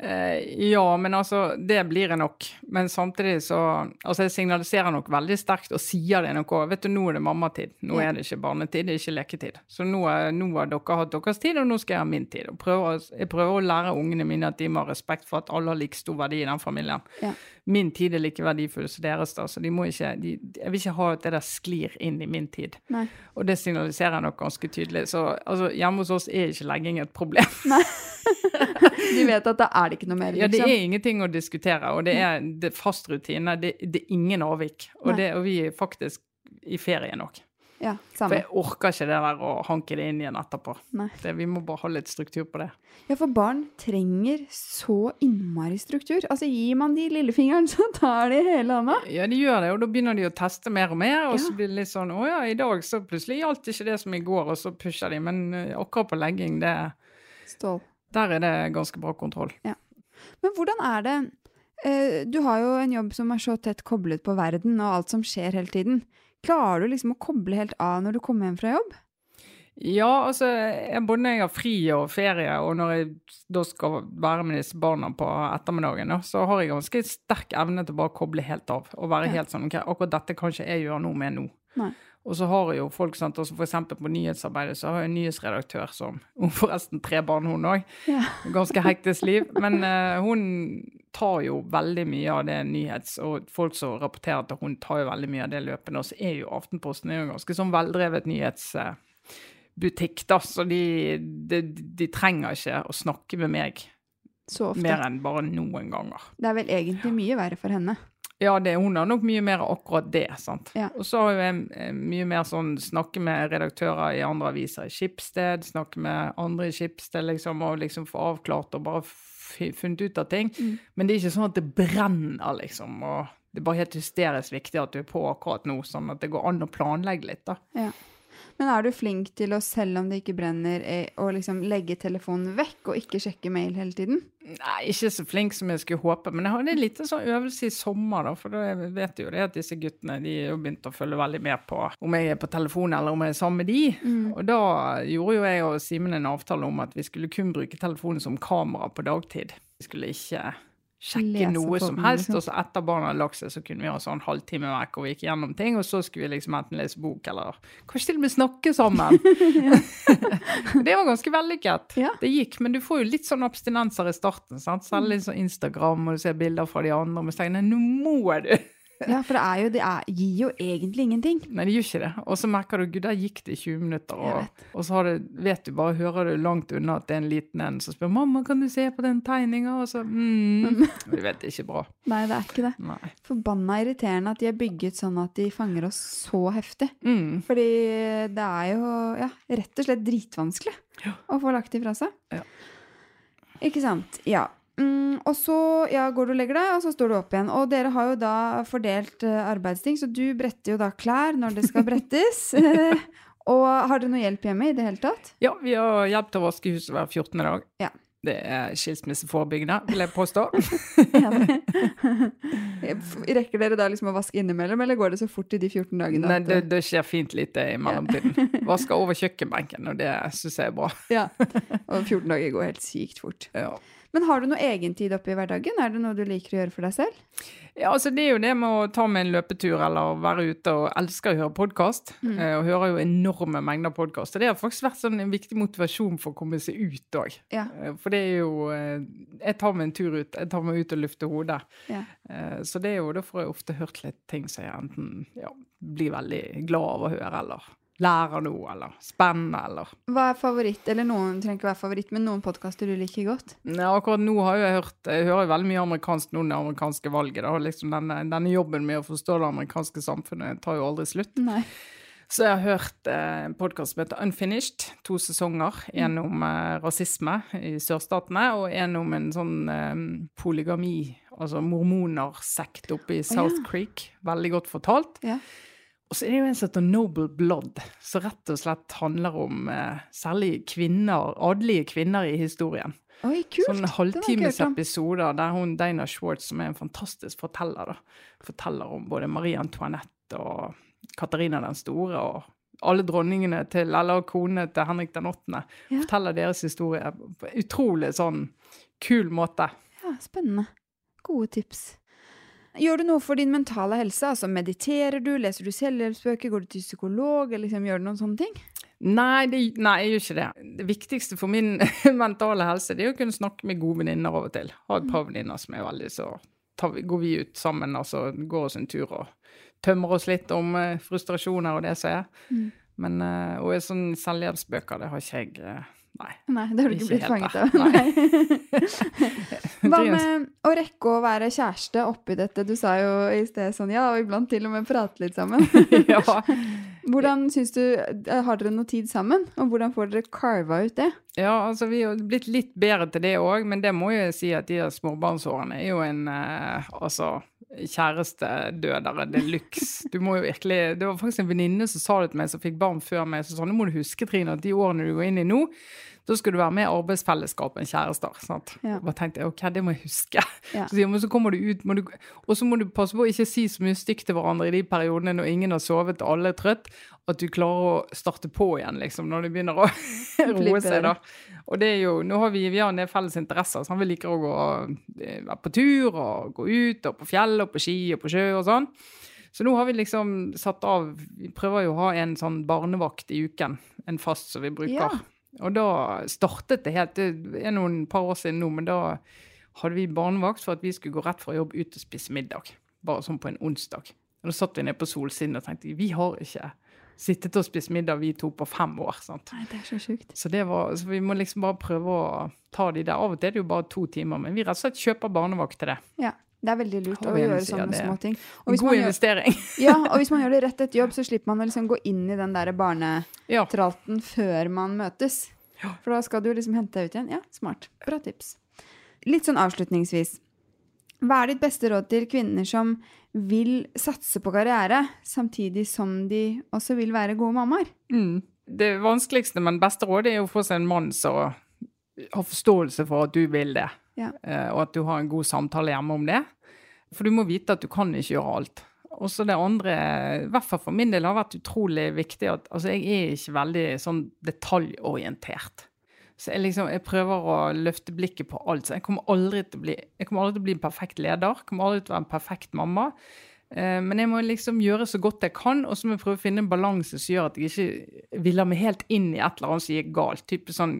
Eh, ja, men altså, det blir jeg nok. Men samtidig så Altså, jeg signaliserer nok veldig sterkt og sier det òg. Vet du, nå er det mammatid. Nå er det ikke barnetid, det er ikke leketid. Så nå, er, nå har dere hatt deres tid, og nå skal jeg ha min tid. Og prøver, jeg prøver å lære ungene mine at de må ha respekt for at alle har like stor verdi i den familien. Ja. Min tid er like verdifull som deres, da, så de må ikke de, Jeg vil ikke ha at det der sklir inn i min tid. Nei. Og det signaliserer jeg nok ganske tydelig. Så altså, hjemme hos oss er ikke legging et problem. De vet at da er det ikke noe mer, Ja, det liksom. er ingenting å diskutere, og det er, det fast rutine. Det, det er ingen avvik. Og, det, og vi er faktisk i ferie nok. Ja, For jeg orker ikke det der å hanke det inn igjen etterpå. Det, vi må bare ha litt struktur på det. Ja, for barn trenger så innmari struktur. Altså, gir man de lillefingeren, så tar de hele hånda. Ja, de gjør det, og da begynner de å teste mer og mer, og Ja. så blir det litt sånn Å ja, i dag så plutselig gjaldt ikke det som i går, og så pusher de. Men eh, akkurat på legging, det, Stål. Der er det ganske bra kontroll. Men hvordan er det eh, Du har jo en jobb som er så tett koblet på verden og alt som skjer hele tiden. Klarer du liksom å koble helt av når du kommer hjem fra jobb? Ja, altså, både når jeg har fri og ferie, og når jeg da skal være med disse barna på ettermiddagen, så har jeg ganske sterk evne til å bare koble helt av. Og være Ja. helt sånn OK, akkurat dette kan ikke jeg gjøre noe med nå. Nei. Og så har jo folk, sant, også for eksempel på nyhetsarbeidet, så har jeg en nyhetsredaktør som Hun forresten tre barn, hun òg. Ja. Ganske hektisk liv. Men uh, hun tar jo veldig mye av det nyhets... Og folk som rapporterer til hun tar jo veldig mye av det løpende. Og så er jo Aftenposten er jo en ganske sånn veldrevet nyhetsbutikk, da. Så de, de, de trenger ikke å snakke med meg mer enn bare noen ganger. Det er vel egentlig mye verre for henne. Ja, det, hun har nok mye mer akkurat det. sant? Ja. Og så har jeg eh, mye mer sånn snakke med redaktører i andre aviser i Skipsted, snakke med andre i Skipsted, liksom, og liksom få avklart og bare funnet ut av ting. Mm. Men det er ikke sånn at det brenner, liksom. Og det er bare helt hysterisk viktig at du er på akkurat nå, sånn at det går an å planlegge litt, da. Ja. Men er du flink til å, selv om det ikke brenner, eh, å liksom legge telefonen vekk og ikke sjekke mail hele tiden? Nei, ikke så flink som jeg skulle håpe, men jeg hadde en liten sånn øvelse i sommer, da. For da vet jo det at disse guttene de begynt å følge veldig med på om jeg er på telefonen eller om jeg er sammen med de. Og da gjorde jo jeg og Simen en avtale om at vi skulle kun bruke telefonen som kamera på dagtid. Vi skulle ikke sjekke Lese noe som helst. liksom. Og så etter barna hadde lagt seg, så kunne vi ha sånn halvtime vekk og vi gikk gjennom ting. Og så skulle vi liksom enten lese bok eller kanskje til og med snakke sammen. det var ganske vellykket. Ja. Det gikk, men du får jo litt sånn abstinenser i starten. sant? Særlig sånn Instagram, og du ser bilder fra de andre. Men så tenker jeg, nei, nå må du! Ja, for det, jo, det er, gir jo egentlig ingenting. Nei, det gjør ikke det. Og så merker du gud, der gikk det 20 minutter. Og, og så har det, vet du, bare hører du langt unna at det er en liten en som spør 'mamma, kan du se på den tegninga?' Og så mm. Du vet, det er ikke bra. Nei, det er ikke det. Nei. Forbanna irriterende at de er bygget sånn at de fanger oss så heftig. Mm. Fordi det er jo ja, rett og slett dritvanskelig Ja. å få lagt de fra seg. Ja. Ikke sant. Ja. Mm, og så ja, går du og legger deg, og så står du opp igjen. Og dere har jo da fordelt uh, arbeidsting, så du bretter jo da klær når det skal brettes. Og har dere noe hjelp hjemme i det hele tatt? Ja, vi har hjelp til å vaske huset hver 14. dag. Ja. Det er skilsmisseforebyggende, vil jeg påstå. Rekker dere da liksom å vaske innimellom, eller går det så fort i de 14 dagene? Nei, det, det skjer fint lite i mellomtiden. Vasker over kjøkkenbenken, og det syns jeg er bra. Ja. Og 14 dager går helt sykt fort. Ja. Men har du noe egentid oppi hverdagen? Er det noe du liker å gjøre for deg selv? Ja, altså Det er jo det med å ta med en løpetur eller være ute og elsker å høre podkast. Mm. Og hører jo enorme mengder podkast. Og det har faktisk vært sånn en viktig motivasjon for å komme seg ut òg. Ja. For det er jo eh, Jeg tar meg en tur ut. Jeg tar meg ut og lufter hodet. Ja. Eh, Så det er jo, da får jeg ofte hørt litt ting som jeg enten ja, blir veldig glad av å høre, eller lærer noe, eller spennende, eller Hva er favoritt, eller noen trenger ikke være favoritt, men noen podkaster du liker godt? Ja, akkurat nå har jeg hørt Jeg hører veldig mye amerikansk nå, det amerikanske valget. Da. Liksom denne, denne jobben med å forstå det amerikanske samfunnet tar jo aldri slutt. Nei. Så jeg har hørt eh, en podkast som heter Unfinished, to sesonger. En om eh, rasisme i sørstatene, og en om en sånn eh, polygami, altså mormonersekt oppe i South ja. Creek. Veldig godt fortalt. Ja. Og så er det jo en som heter Noble Blood, som rett og slett handler om eh, særlig kvinner, adelige kvinner i historien. Oi, kult! Sånn om. halvtimesepisoder der hun Dana Schwartz, som er en fantastisk forteller, da, forteller om både Marie Antoinette og Katarina den store og alle dronningene til, eller konene til Henrik den åttende. Ja. Forteller deres historie på utrolig sånn kul måte. Ja, spennende. Gode tips. Gjør du noe for din mentale helse? Altså Mediterer du, leser du selvhjelpsbøker, går du til psykolog, eller liksom, gjør du noen sånne ting? Nei, det, nei, jeg gjør ikke det. Det viktigste for min mentale helse det er å kunne snakke med gode venninner av og til. Ha et par venninner som er veldig så tar vi, Går vi ut sammen, altså går oss en tur og tømmer oss litt om eh, frustrasjoner og det som er. Mm. Men, eh, og sånn selvhjelpsbøker, det har ikke jeg eh, Nei. Nei, det har du ikke, blitt fanget av. Nei. Hva med å rekke å være kjæreste oppi dette? Du sa jo i sted sånn ja, og iblant til og med prate litt sammen. ja. Hvordan syns du Har dere noe tid sammen? Og hvordan får dere carva ut det? Ja, altså vi har blitt litt bedre til det òg, men det må jeg si at de småbarnsårene er jo en eh, altså kjærestedødere de luxe. Du må jo virkelig Det var faktisk en venninne som sa det til meg, som fikk barn før meg. Så sånn, nå må du huske, Trine, at de årene du går inn i nå, da skal du være med i arbeidsfellesskap enn kjærester. sant? Ja. Og da tenkte jeg ok, det må jeg huske. Ja. Så men så kommer du ut, må du, og så må du passe på å ikke si så mye stygt til hverandre i de periodene når ingen har sovet og alle er trøtt, at du klarer å starte på igjen, liksom, når det begynner å roe seg, da. Og det er jo, nå har vi, vi har en del felles interesser, så vi liker å gå eh, være på tur og gå ut og på fjell og på ski og på sjø og sånn. Så nå har vi liksom satt av Vi prøver jo å ha en sånn barnevakt i uken, en fast som vi bruker. Ja. Og da startet det helt Det er noen par år siden nå, men da hadde vi barnevakt for at vi skulle gå rett fra jobb ut og spise middag. Bare sånn på en onsdag. Og da satt vi nede på Solsiden og tenkte vi har ikke sittet og spist middag vi to på fem år. sant? Nei, det er så sjukt. Så, det var, så vi må liksom bare prøve å ta de der. Av og til er det jo bare to timer, men vi rett og slett kjøper barnevakt til det. Ja. Det er veldig lurt å gjøre sånne det? små ting. Og hvis, God man gjør, investering. ja, og hvis man gjør det rett etter jobb, så slipper man å liksom gå inn i den der barnetralten Ja. før man møtes. For da skal du liksom hente deg ut igjen. Ja, smart. Bra tips. Litt sånn avslutningsvis. Hva er ditt beste råd til kvinner som vil satse på karriere, samtidig som de også vil være gode mammaer? Mm. Det vanskeligste, men beste rådet er å få seg en mann som har forståelse for at du vil det, Ja. eh, og at du har en god samtale hjemme om det. For du må vite at du kan ikke gjøre alt. Og så det andre, i hvert fall for min del, har vært utrolig viktig at altså, jeg er ikke veldig sånn detaljorientert. Så jeg, liksom, jeg prøver å løfte blikket på alt. Så jeg kommer aldri til å bli, jeg kommer aldri til å bli en perfekt leder. Jeg kommer aldri til å være en perfekt mamma. Eh, men jeg må liksom gjøre så godt jeg kan, og så må jeg prøve å finne en balanse som gjør at jeg ikke viller meg helt inn i et eller annet som gikk galt. Typisk sånn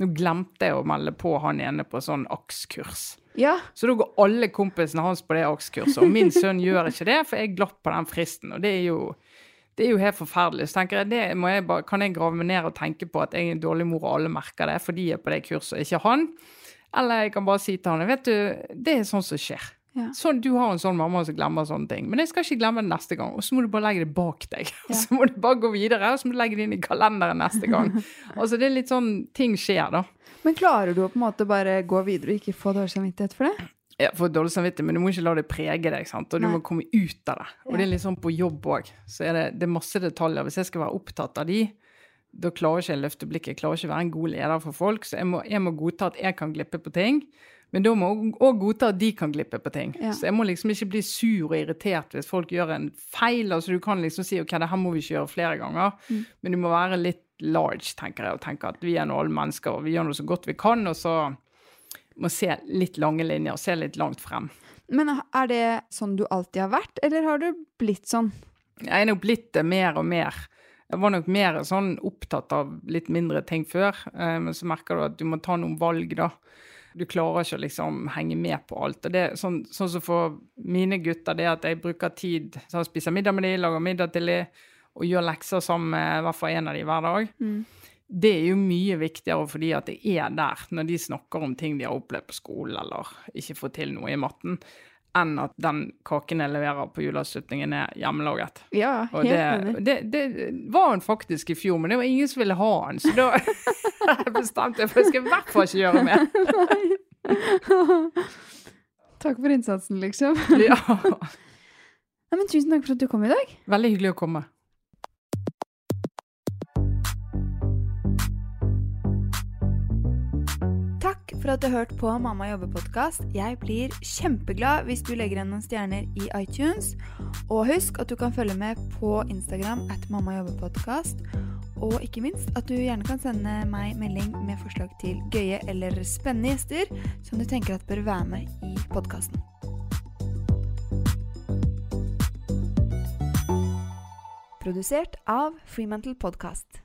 Nå glemte jeg å melde på han ene på sånn AKS-kurs. Ja. Så da går alle kompisene hans på det AKS-kurset, og min sønn gjør ikke det, for jeg glapp på den fristen. Og det er jo, det er jo helt forferdelig. Så tenker jeg, det jeg bare, kan jeg grave meg ned og tenke på at jeg er en dårlig mor, og alle merker det fordi jeg er på det kurset, ikke han. Eller jeg kan bare si til han vet du, det er sånn som skjer. Ja. Sånn, du har en sånn mamma som glemmer sånne ting. Men jeg skal ikke glemme det neste gang. Og så må du bare legge det bak deg. Ja. Så må du bare gå videre, og så må du legge det inn i kalenderen neste gang. altså det er litt sånn Ting skjer, da. Men klarer du å på en måte bare gå videre og ikke få dårlig samvittighet for det? Ja, få dårlig samvittighet, men du må ikke la det prege deg. sant? Og du Nei. må komme ut av det. Og det er litt sånn på jobb òg. Så er det, det er masse detaljer. Hvis jeg skal være opptatt av de, da klarer ikke jeg å løfte blikket. Jeg klarer ikke å være en god leder for folk. Så jeg må, jeg må godta at jeg kan glippe på ting. Men da må jeg òg godta at de kan glippe på ting. Ja. Så jeg må liksom ikke bli sur og irritert hvis folk gjør en feil. altså Du kan liksom si ok, det her må vi ikke gjøre flere ganger. Mm. Men du må være litt large, tenker jeg, og tenke at vi er nå alle mennesker, og vi gjør noe så godt vi kan. Og så må se litt lange linjer, se litt langt frem. Men er det sånn du alltid har vært, eller har du blitt sånn? Jeg er nok blitt det mer og mer. Jeg var nok mer sånn opptatt av litt mindre ting før, eh, men så merker du at du må ta noen valg, da. Du klarer ikke å liksom henge med på alt. Og det er sånn, sånn som for mine gutter, det at jeg bruker tid til å spise middag med dem, lager middag til dem, og gjør lekser sammen med i hvert fall en av dem hver dag. Mm. Det er jo mye viktigere fordi at det er der når de snakker om ting de har opplevd på skolen eller ikke får til noe i matten, enn at den kaken jeg leverer på juleavslutningen er hjemmelaget. Ja, Og helt det, enig. det, det var han faktisk i fjor, men det var ingen som ville ha han, så da bestemte meg for jeg skal i hvert fall ikke gjøre mer. Takk for innsatsen, liksom. Ja. Nei, men tusen takk for at du kom i dag. Veldig hyggelig å komme. For at du har hørt på Mamma jobber-podkast. Jeg blir kjempeglad hvis du legger igjen noen stjerner i iTunes. Og husk at du kan følge med på Instagram at Mamma jobber-podkast. Og ikke minst at du gjerne kan sende meg melding med forslag til gøye eller spennende gjester som du tenker at bør være med i podkasten. Produsert av Freemantle Podcast.